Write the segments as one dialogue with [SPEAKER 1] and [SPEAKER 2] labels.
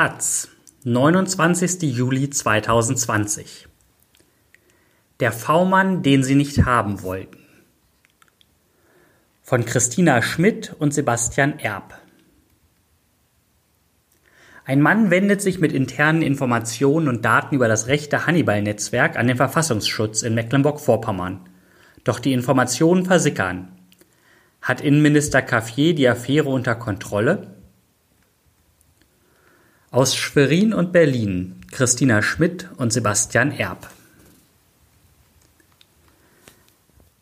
[SPEAKER 1] Taz, 29. Juli 2020. Der V-Mann, den sie nicht haben wollten. Von Christina Schmidt und Sebastian Erb. Ein Mann wendet sich mit internen Informationen und Daten über das rechte Hannibal-Netzwerk an den Verfassungsschutz in Mecklenburg-Vorpommern. Doch die Informationen versickern. Hat Innenminister Caffier die Affäre unter Kontrolle? Aus Schwerin und Berlin Christina Schmidt und Sebastian Erb.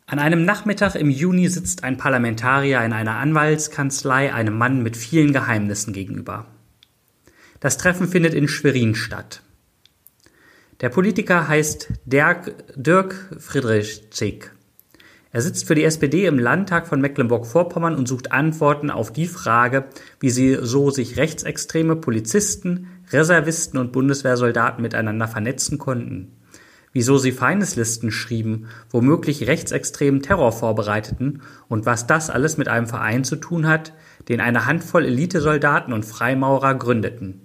[SPEAKER 1] An einem Nachmittag im Juni sitzt ein Parlamentarier in einer Anwaltskanzlei einem Mann mit vielen Geheimnissen gegenüber. Das Treffen findet in Schwerin statt. Der Politiker heißt Dirk, Dirk Friedrichsig. Er sitzt für die SPD im Landtag von Mecklenburg-Vorpommern und sucht Antworten auf die Frage, wie sie so sich rechtsextreme Polizisten, Reservisten und Bundeswehrsoldaten miteinander vernetzen konnten. Wieso sie Feindeslisten schrieben, womöglich rechtsextremen Terror vorbereiteten und was das alles mit einem Verein zu tun hat, den eine Handvoll Elitesoldaten und Freimaurer gründeten.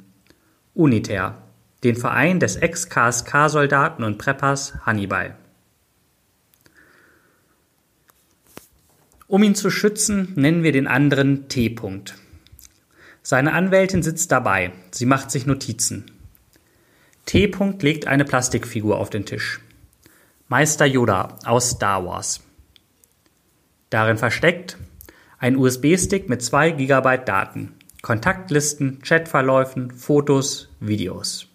[SPEAKER 1] Uniter, den Verein des Ex-KSK-Soldaten und Preppers Hannibal. Um ihn zu schützen, nennen wir den anderen T. -Punkt. Seine Anwältin sitzt dabei. Sie macht sich Notizen. T. -Punkt legt eine Plastikfigur auf den Tisch. Meister Yoda aus Star Wars. Darin versteckt ein USB-Stick mit 2 GB Daten, Kontaktlisten, Chatverläufen, Fotos, Videos.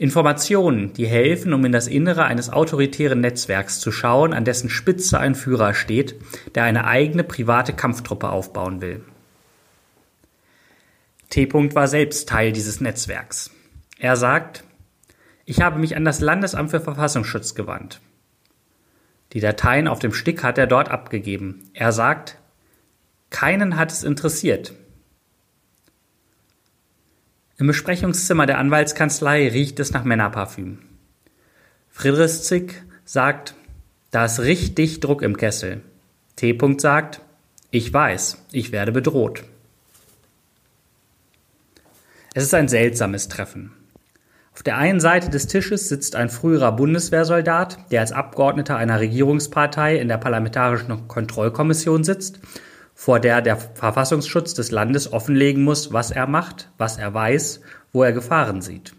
[SPEAKER 1] Informationen, die helfen, um in das Innere eines autoritären Netzwerks zu schauen, an dessen Spitze ein Führer steht, der eine eigene private Kampftruppe aufbauen will. T. war selbst Teil dieses Netzwerks. Er sagt, ich habe mich an das Landesamt für Verfassungsschutz gewandt. Die Dateien auf dem Stick hat er dort abgegeben. Er sagt, keinen hat es interessiert. Im Besprechungszimmer der Anwaltskanzlei riecht es nach Männerparfüm. Friedrichsig sagt, da ist richtig Druck im Kessel. T. sagt, ich weiß, ich werde bedroht. Es ist ein seltsames Treffen. Auf der einen Seite des Tisches sitzt ein früherer Bundeswehrsoldat, der als Abgeordneter einer Regierungspartei in der Parlamentarischen Kontrollkommission sitzt vor der der Verfassungsschutz des Landes offenlegen muss, was er macht, was er weiß, wo er Gefahren sieht.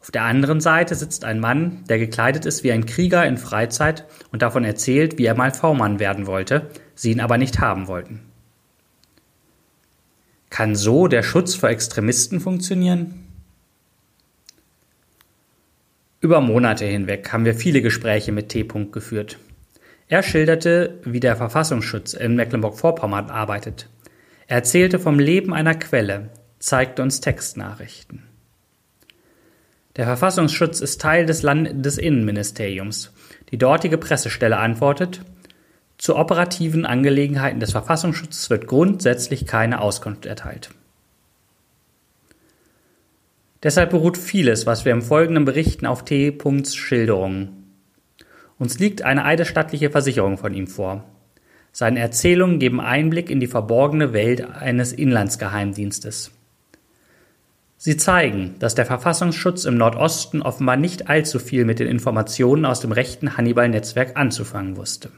[SPEAKER 1] Auf der anderen Seite sitzt ein Mann, der gekleidet ist wie ein Krieger in Freizeit und davon erzählt, wie er mal V-Mann werden wollte, sie ihn aber nicht haben wollten. Kann so der Schutz vor Extremisten funktionieren? Über Monate hinweg haben wir viele Gespräche mit T. geführt. Er schilderte, wie der Verfassungsschutz in Mecklenburg-Vorpommern arbeitet. Er erzählte vom Leben einer Quelle, zeigte uns Textnachrichten. Der Verfassungsschutz ist Teil des Landesinnenministeriums. Die dortige Pressestelle antwortet, zu operativen Angelegenheiten des Verfassungsschutzes wird grundsätzlich keine Auskunft erteilt. Deshalb beruht vieles, was wir im Folgenden berichten, auf T. Schilderungen. Uns liegt eine eidesstattliche Versicherung von ihm vor. Seine Erzählungen geben Einblick in die verborgene Welt eines Inlandsgeheimdienstes. Sie zeigen, dass der Verfassungsschutz im Nordosten offenbar nicht allzu viel mit den Informationen aus dem rechten Hannibal-Netzwerk anzufangen wusste.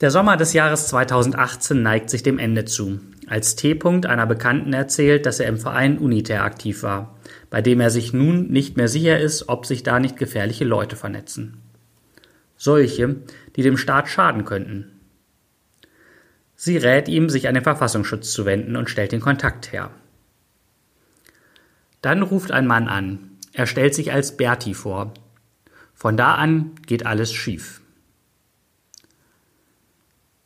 [SPEAKER 1] Der Sommer des Jahres 2018 neigt sich dem Ende zu, als T. einer Bekannten erzählt, dass er im Verein Uniter aktiv war bei dem er sich nun nicht mehr sicher ist, ob sich da nicht gefährliche Leute vernetzen. Solche, die dem Staat schaden könnten. Sie rät ihm, sich an den Verfassungsschutz zu wenden und stellt den Kontakt her. Dann ruft ein Mann an. Er stellt sich als Berti vor. Von da an geht alles schief.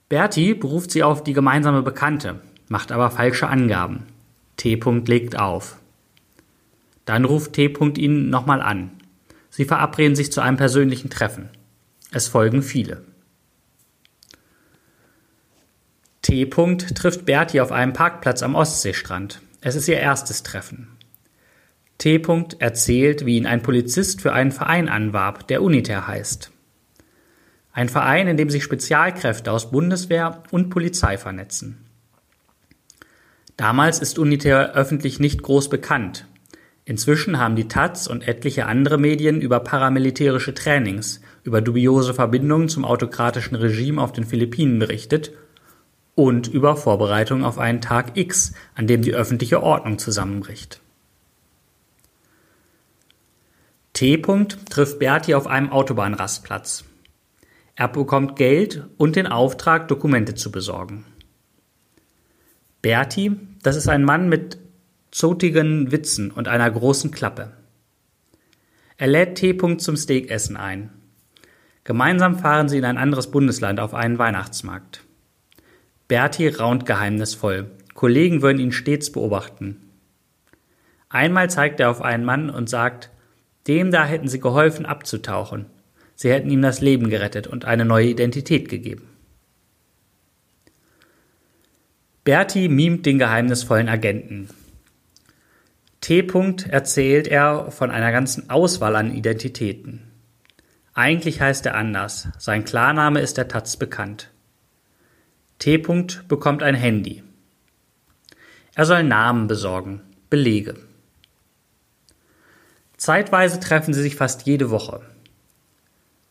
[SPEAKER 1] Berti beruft sie auf die gemeinsame Bekannte, macht aber falsche Angaben. T. legt auf. Dann ruft T. ihn nochmal an. Sie verabreden sich zu einem persönlichen Treffen. Es folgen viele. T. trifft Berti auf einem Parkplatz am Ostseestrand. Es ist ihr erstes Treffen. T. erzählt, wie ihn ein Polizist für einen Verein anwarb, der Uniter heißt. Ein Verein, in dem sich Spezialkräfte aus Bundeswehr und Polizei vernetzen. Damals ist Unitär öffentlich nicht groß bekannt. Inzwischen haben die Taz und etliche andere Medien über paramilitärische Trainings, über dubiose Verbindungen zum autokratischen Regime auf den Philippinen berichtet und über Vorbereitungen auf einen Tag X, an dem die öffentliche Ordnung zusammenbricht. T. trifft Berti auf einem Autobahnrastplatz. Er bekommt Geld und den Auftrag, Dokumente zu besorgen. Berti, das ist ein Mann mit zotigen Witzen und einer großen Klappe. Er lädt T. zum Steakessen ein. Gemeinsam fahren sie in ein anderes Bundesland auf einen Weihnachtsmarkt. Berti raunt geheimnisvoll. Kollegen würden ihn stets beobachten. Einmal zeigt er auf einen Mann und sagt, dem da hätten sie geholfen abzutauchen. Sie hätten ihm das Leben gerettet und eine neue Identität gegeben. Berti mimt den geheimnisvollen Agenten. T. erzählt er von einer ganzen Auswahl an Identitäten. Eigentlich heißt er anders. Sein Klarname ist der Taz bekannt. T. bekommt ein Handy. Er soll Namen besorgen, Belege. Zeitweise treffen sie sich fast jede Woche.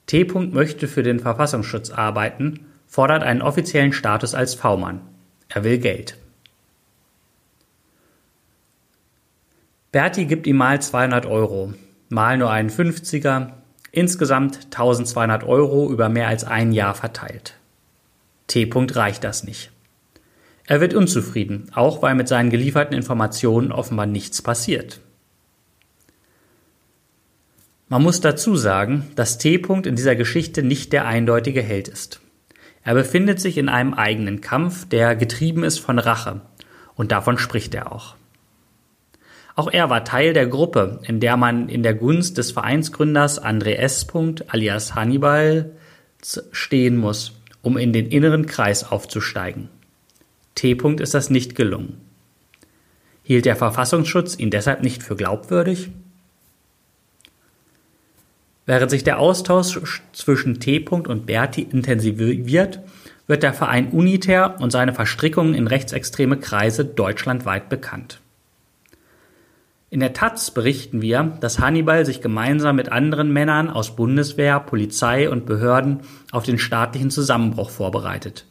[SPEAKER 1] T. möchte für den Verfassungsschutz arbeiten, fordert einen offiziellen Status als V-Mann. Er will Geld. Berti gibt ihm mal 200 Euro, mal nur einen 50er, insgesamt 1200 Euro über mehr als ein Jahr verteilt. T. reicht das nicht. Er wird unzufrieden, auch weil mit seinen gelieferten Informationen offenbar nichts passiert. Man muss dazu sagen, dass T. in dieser Geschichte nicht der eindeutige Held ist. Er befindet sich in einem eigenen Kampf, der getrieben ist von Rache, und davon spricht er auch. Auch er war Teil der Gruppe, in der man in der Gunst des Vereinsgründers André S. alias Hannibal stehen muss um in den inneren Kreis aufzusteigen. T. ist das nicht gelungen. Hielt der Verfassungsschutz ihn deshalb nicht für glaubwürdig? Während sich der Austausch zwischen T. und Berti intensiviert, wird der Verein Uniter und seine Verstrickungen in rechtsextreme Kreise deutschlandweit bekannt. In der Taz berichten wir, dass Hannibal sich gemeinsam mit anderen Männern aus Bundeswehr, Polizei und Behörden auf den staatlichen Zusammenbruch vorbereitet.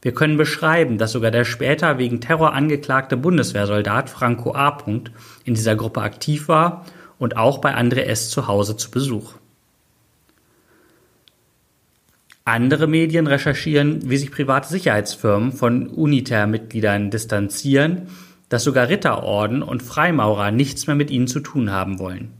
[SPEAKER 1] Wir können beschreiben, dass sogar der später wegen Terror angeklagte Bundeswehrsoldat Franco A. in dieser Gruppe aktiv war und auch bei André S. zu Hause zu Besuch. Andere Medien recherchieren, wie sich private Sicherheitsfirmen von Uniter-Mitgliedern distanzieren dass sogar Ritterorden und Freimaurer nichts mehr mit ihnen zu tun haben wollen.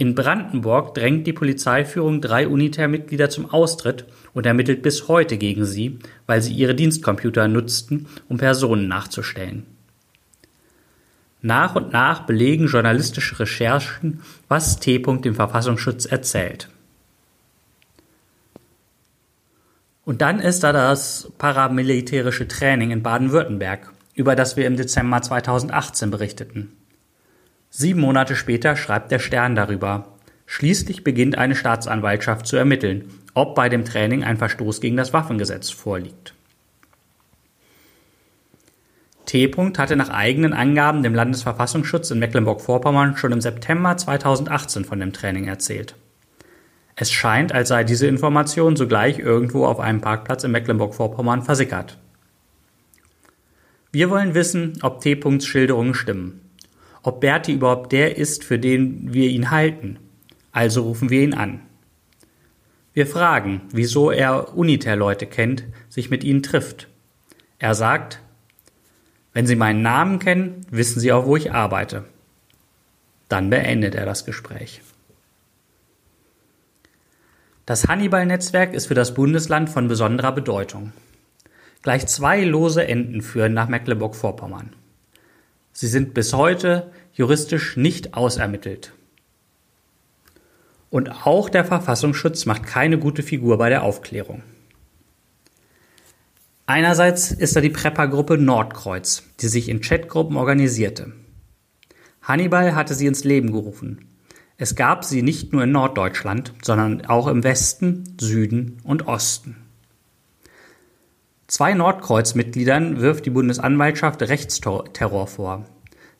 [SPEAKER 1] In Brandenburg drängt die Polizeiführung drei Unitär-Mitglieder zum Austritt und ermittelt bis heute gegen sie, weil sie ihre Dienstcomputer nutzten, um Personen nachzustellen. Nach und nach belegen journalistische Recherchen, was T. dem Verfassungsschutz erzählt. Und dann ist da das paramilitärische Training in Baden-Württemberg, über das wir im Dezember 2018 berichteten. Sieben Monate später schreibt der Stern darüber. Schließlich beginnt eine Staatsanwaltschaft zu ermitteln, ob bei dem Training ein Verstoß gegen das Waffengesetz vorliegt. T. hatte nach eigenen Angaben dem Landesverfassungsschutz in Mecklenburg-Vorpommern schon im September 2018 von dem Training erzählt. Es scheint, als sei diese Information sogleich irgendwo auf einem Parkplatz in Mecklenburg-Vorpommern versickert. Wir wollen wissen, ob T. Schilderungen stimmen. Ob Berti überhaupt der ist, für den wir ihn halten. Also rufen wir ihn an. Wir fragen, wieso er Uniter-Leute kennt, sich mit ihnen trifft. Er sagt, wenn Sie meinen Namen kennen, wissen Sie auch, wo ich arbeite. Dann beendet er das Gespräch. Das Hannibal-Netzwerk ist für das Bundesland von besonderer Bedeutung. Gleich zwei lose Enden führen nach Mecklenburg-Vorpommern. Sie sind bis heute juristisch nicht ausermittelt. Und auch der Verfassungsschutz macht keine gute Figur bei der Aufklärung. Einerseits ist da die Prepper-Gruppe Nordkreuz, die sich in Chatgruppen organisierte. Hannibal hatte sie ins Leben gerufen. Es gab sie nicht nur in Norddeutschland, sondern auch im Westen, Süden und Osten. Zwei Nordkreuz-Mitgliedern wirft die Bundesanwaltschaft Rechtsterror vor.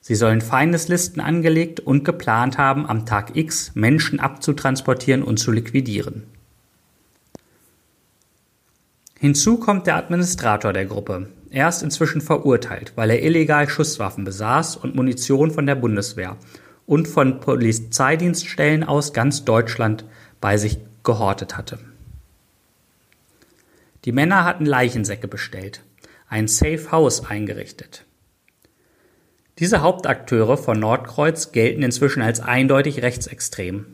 [SPEAKER 1] Sie sollen Feindeslisten angelegt und geplant haben, am Tag X Menschen abzutransportieren und zu liquidieren. Hinzu kommt der Administrator der Gruppe. Er ist inzwischen verurteilt, weil er illegal Schusswaffen besaß und Munition von der Bundeswehr und von Polizeidienststellen aus ganz Deutschland bei sich gehortet hatte. Die Männer hatten Leichensäcke bestellt, ein Safe House eingerichtet. Diese Hauptakteure von Nordkreuz gelten inzwischen als eindeutig rechtsextrem.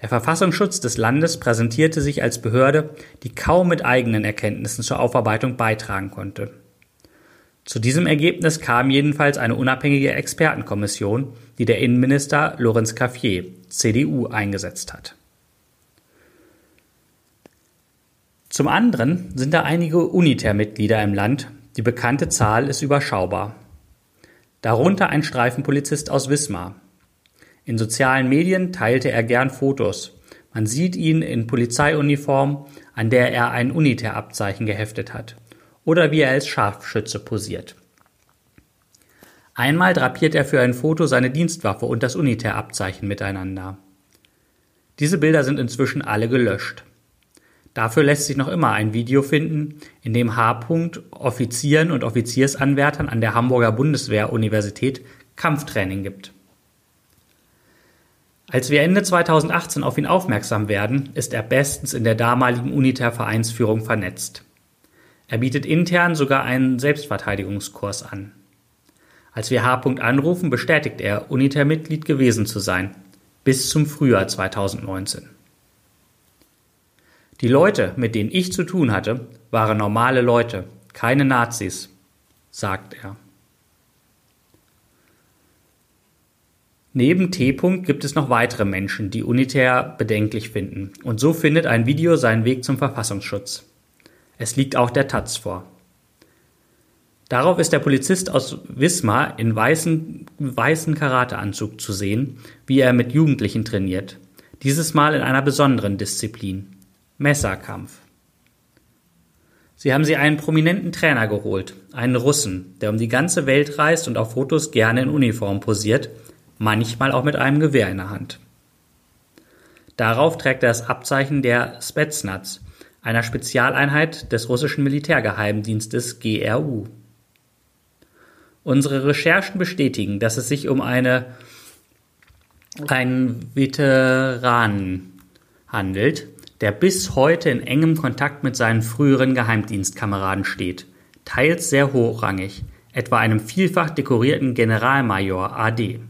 [SPEAKER 1] Der Verfassungsschutz des Landes präsentierte sich als Behörde, die kaum mit eigenen Erkenntnissen zur Aufarbeitung beitragen konnte. Zu diesem Ergebnis kam jedenfalls eine unabhängige Expertenkommission, die der Innenminister Lorenz Caffier, CDU, eingesetzt hat. Zum anderen sind da einige Uniter-Mitglieder im Land, die bekannte Zahl ist überschaubar. Darunter ein Streifenpolizist aus Wismar. In sozialen Medien teilte er gern Fotos. Man sieht ihn in Polizeiuniform, an der er ein Uniter-Abzeichen geheftet hat. Oder wie er als Scharfschütze posiert. Einmal drapiert er für ein Foto seine Dienstwaffe und das Uniter-Abzeichen miteinander. Diese Bilder sind inzwischen alle gelöscht. Dafür lässt sich noch immer ein Video finden, in dem H. Offizieren und Offiziersanwärtern an der Hamburger Bundeswehr-Universität Kampftraining gibt. Als wir Ende 2018 auf ihn aufmerksam werden, ist er bestens in der damaligen Uniter-Vereinsführung vernetzt. Er bietet intern sogar einen Selbstverteidigungskurs an. Als wir H. anrufen, bestätigt er, Uniter-Mitglied gewesen zu sein, bis zum Frühjahr 2019. Die Leute, mit denen ich zu tun hatte, waren normale Leute, keine Nazis, sagt er. Neben T. gibt es noch weitere Menschen, die unitär bedenklich finden, und so findet ein Video seinen Weg zum Verfassungsschutz. Es liegt auch der Taz vor. Darauf ist der Polizist aus Wismar in weißen, weißen Karateanzug zu sehen, wie er mit Jugendlichen trainiert. Dieses Mal in einer besonderen Disziplin. Messerkampf. Sie haben sie einen prominenten Trainer geholt, einen Russen, der um die ganze Welt reist und auf Fotos gerne in Uniform posiert, manchmal auch mit einem Gewehr in der Hand. Darauf trägt er das Abzeichen der Spetsnaz, einer Spezialeinheit des russischen Militärgeheimdienstes GRU. Unsere Recherchen bestätigen, dass es sich um eine, einen Veteranen handelt, der bis heute in engem Kontakt mit seinen früheren Geheimdienstkameraden steht, teils sehr hochrangig, etwa einem vielfach dekorierten Generalmajor AD.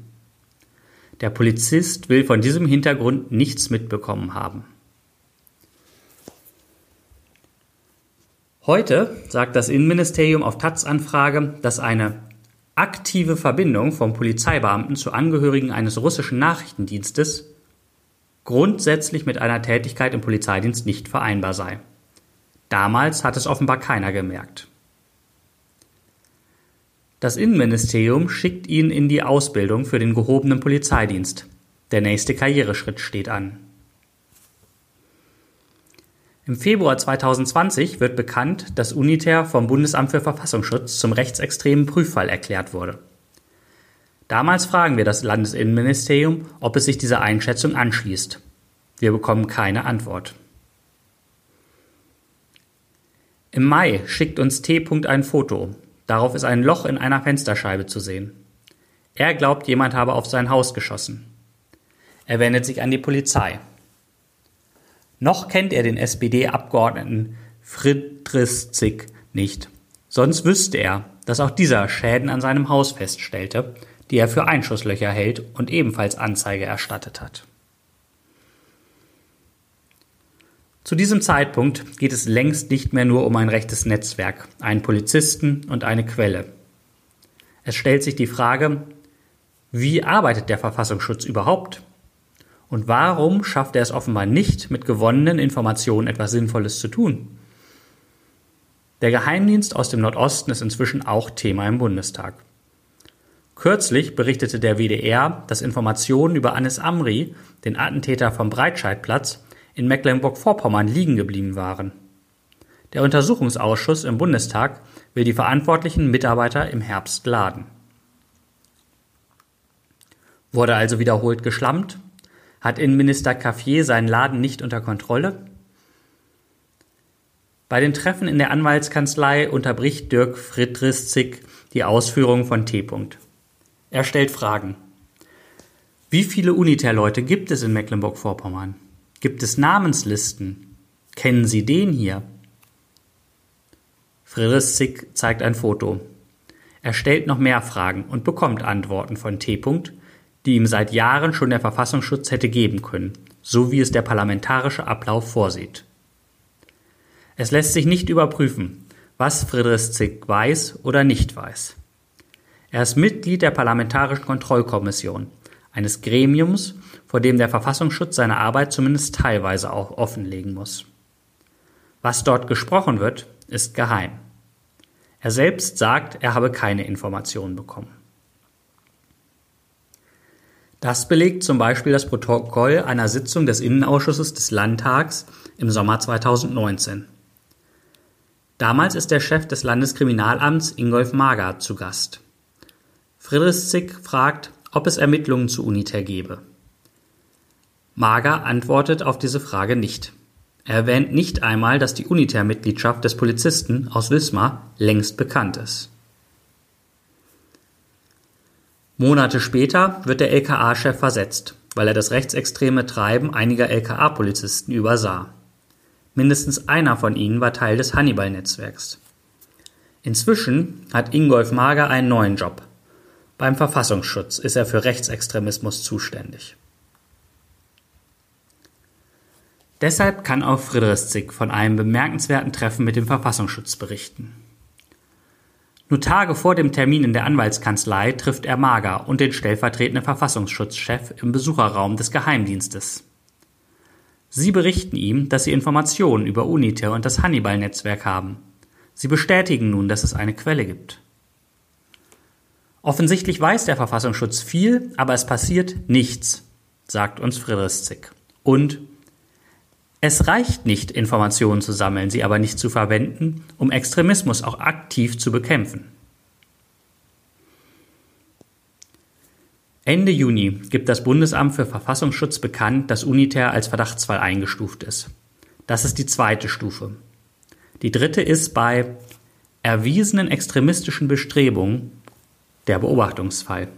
[SPEAKER 1] Der Polizist will von diesem Hintergrund nichts mitbekommen haben. Heute sagt das Innenministerium auf Taz-Anfrage, dass eine aktive Verbindung vom Polizeibeamten zu Angehörigen eines russischen Nachrichtendienstes grundsätzlich mit einer Tätigkeit im Polizeidienst nicht vereinbar sei. Damals hat es offenbar keiner gemerkt. Das Innenministerium schickt ihn in die Ausbildung für den gehobenen Polizeidienst. Der nächste Karriereschritt steht an. Im Februar 2020 wird bekannt, dass Uniter vom Bundesamt für Verfassungsschutz zum rechtsextremen Prüffall erklärt wurde. Damals fragen wir das Landesinnenministerium, ob es sich dieser Einschätzung anschließt. Wir bekommen keine Antwort. Im Mai schickt uns T. ein Foto. Darauf ist ein Loch in einer Fensterscheibe zu sehen. Er glaubt, jemand habe auf sein Haus geschossen. Er wendet sich an die Polizei. Noch kennt er den SPD-Abgeordneten Friedrich Zick nicht. Sonst wüsste er, dass auch dieser Schäden an seinem Haus feststellte die er für Einschusslöcher hält und ebenfalls Anzeige erstattet hat. Zu diesem Zeitpunkt geht es längst nicht mehr nur um ein rechtes Netzwerk, einen Polizisten und eine Quelle. Es stellt sich die Frage, wie arbeitet der Verfassungsschutz überhaupt? Und warum schafft er es offenbar nicht, mit gewonnenen Informationen etwas Sinnvolles zu tun? Der Geheimdienst aus dem Nordosten ist inzwischen auch Thema im Bundestag. Kürzlich berichtete der WDR, dass Informationen über Anis Amri, den Attentäter vom Breitscheidplatz, in Mecklenburg-Vorpommern liegen geblieben waren. Der Untersuchungsausschuss im Bundestag will die verantwortlichen Mitarbeiter im Herbst laden. Wurde also wiederholt geschlammt? Hat Innenminister Caffier seinen Laden nicht unter Kontrolle? Bei den Treffen in der Anwaltskanzlei unterbricht Dirk Friedrichsig die Ausführungen von T. Er stellt Fragen. Wie viele Uniter-Leute gibt es in Mecklenburg-Vorpommern? Gibt es Namenslisten? Kennen Sie den hier? Friedrichsig zeigt ein Foto. Er stellt noch mehr Fragen und bekommt Antworten von T die ihm seit Jahren schon der Verfassungsschutz hätte geben können, so wie es der parlamentarische Ablauf vorsieht. Es lässt sich nicht überprüfen, was Friedrich Zick weiß oder nicht weiß. Er ist Mitglied der Parlamentarischen Kontrollkommission, eines Gremiums, vor dem der Verfassungsschutz seine Arbeit zumindest teilweise auch offenlegen muss. Was dort gesprochen wird, ist geheim. Er selbst sagt, er habe keine Informationen bekommen. Das belegt zum Beispiel das Protokoll einer Sitzung des Innenausschusses des Landtags im Sommer 2019. Damals ist der Chef des Landeskriminalamts Ingolf Mager zu Gast. Friedrich Zick fragt, ob es Ermittlungen zu Uniter gebe. Mager antwortet auf diese Frage nicht. Er erwähnt nicht einmal, dass die Uniter-Mitgliedschaft des Polizisten aus Wismar längst bekannt ist. Monate später wird der LKA-Chef versetzt, weil er das rechtsextreme Treiben einiger LKA-Polizisten übersah. Mindestens einer von ihnen war Teil des Hannibal-Netzwerks. Inzwischen hat Ingolf Mager einen neuen Job. Beim Verfassungsschutz ist er für Rechtsextremismus zuständig. Deshalb kann auch Friedrichsig von einem bemerkenswerten Treffen mit dem Verfassungsschutz berichten. Nur Tage vor dem Termin in der Anwaltskanzlei trifft er Mager und den stellvertretenden Verfassungsschutzchef im Besucherraum des Geheimdienstes. Sie berichten ihm, dass sie Informationen über UNITER und das Hannibal-Netzwerk haben. Sie bestätigen nun, dass es eine Quelle gibt. Offensichtlich weiß der Verfassungsschutz viel, aber es passiert nichts, sagt uns Friedrichsig. Und es reicht nicht, Informationen zu sammeln, sie aber nicht zu verwenden, um Extremismus auch aktiv zu bekämpfen. Ende Juni gibt das Bundesamt für Verfassungsschutz bekannt, dass UNITER als Verdachtsfall eingestuft ist. Das ist die zweite Stufe. Die dritte ist bei erwiesenen extremistischen Bestrebungen der Beobachtungsfall.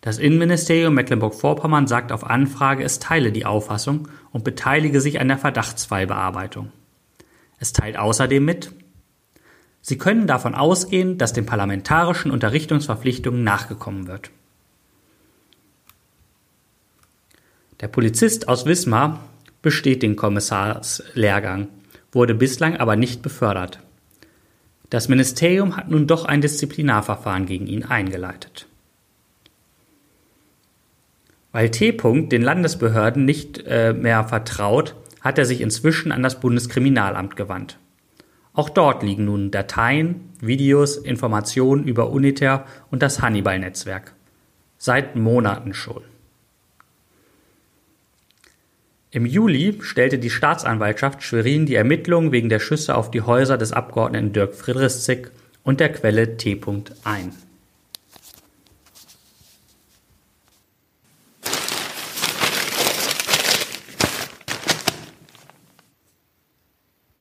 [SPEAKER 1] Das Innenministerium Mecklenburg-Vorpommern sagt auf Anfrage, es teile die Auffassung und beteilige sich an der Verdachtsfallbearbeitung. Es teilt außerdem mit, Sie können davon ausgehen, dass den parlamentarischen Unterrichtungsverpflichtungen nachgekommen wird. Der Polizist aus Wismar besteht den Kommissarslehrgang, wurde bislang aber nicht befördert. Das Ministerium hat nun doch ein Disziplinarverfahren gegen ihn eingeleitet. Weil T. den Landesbehörden nicht äh, mehr vertraut, hat er sich inzwischen an das Bundeskriminalamt gewandt. Auch dort liegen nun Dateien, Videos, Informationen über Uniter und das Hannibal-Netzwerk. Seit Monaten schon. Im Juli stellte die Staatsanwaltschaft Schwerin die Ermittlungen wegen der Schüsse auf die Häuser des Abgeordneten Dirk Friedrichsig und der Quelle T. ein.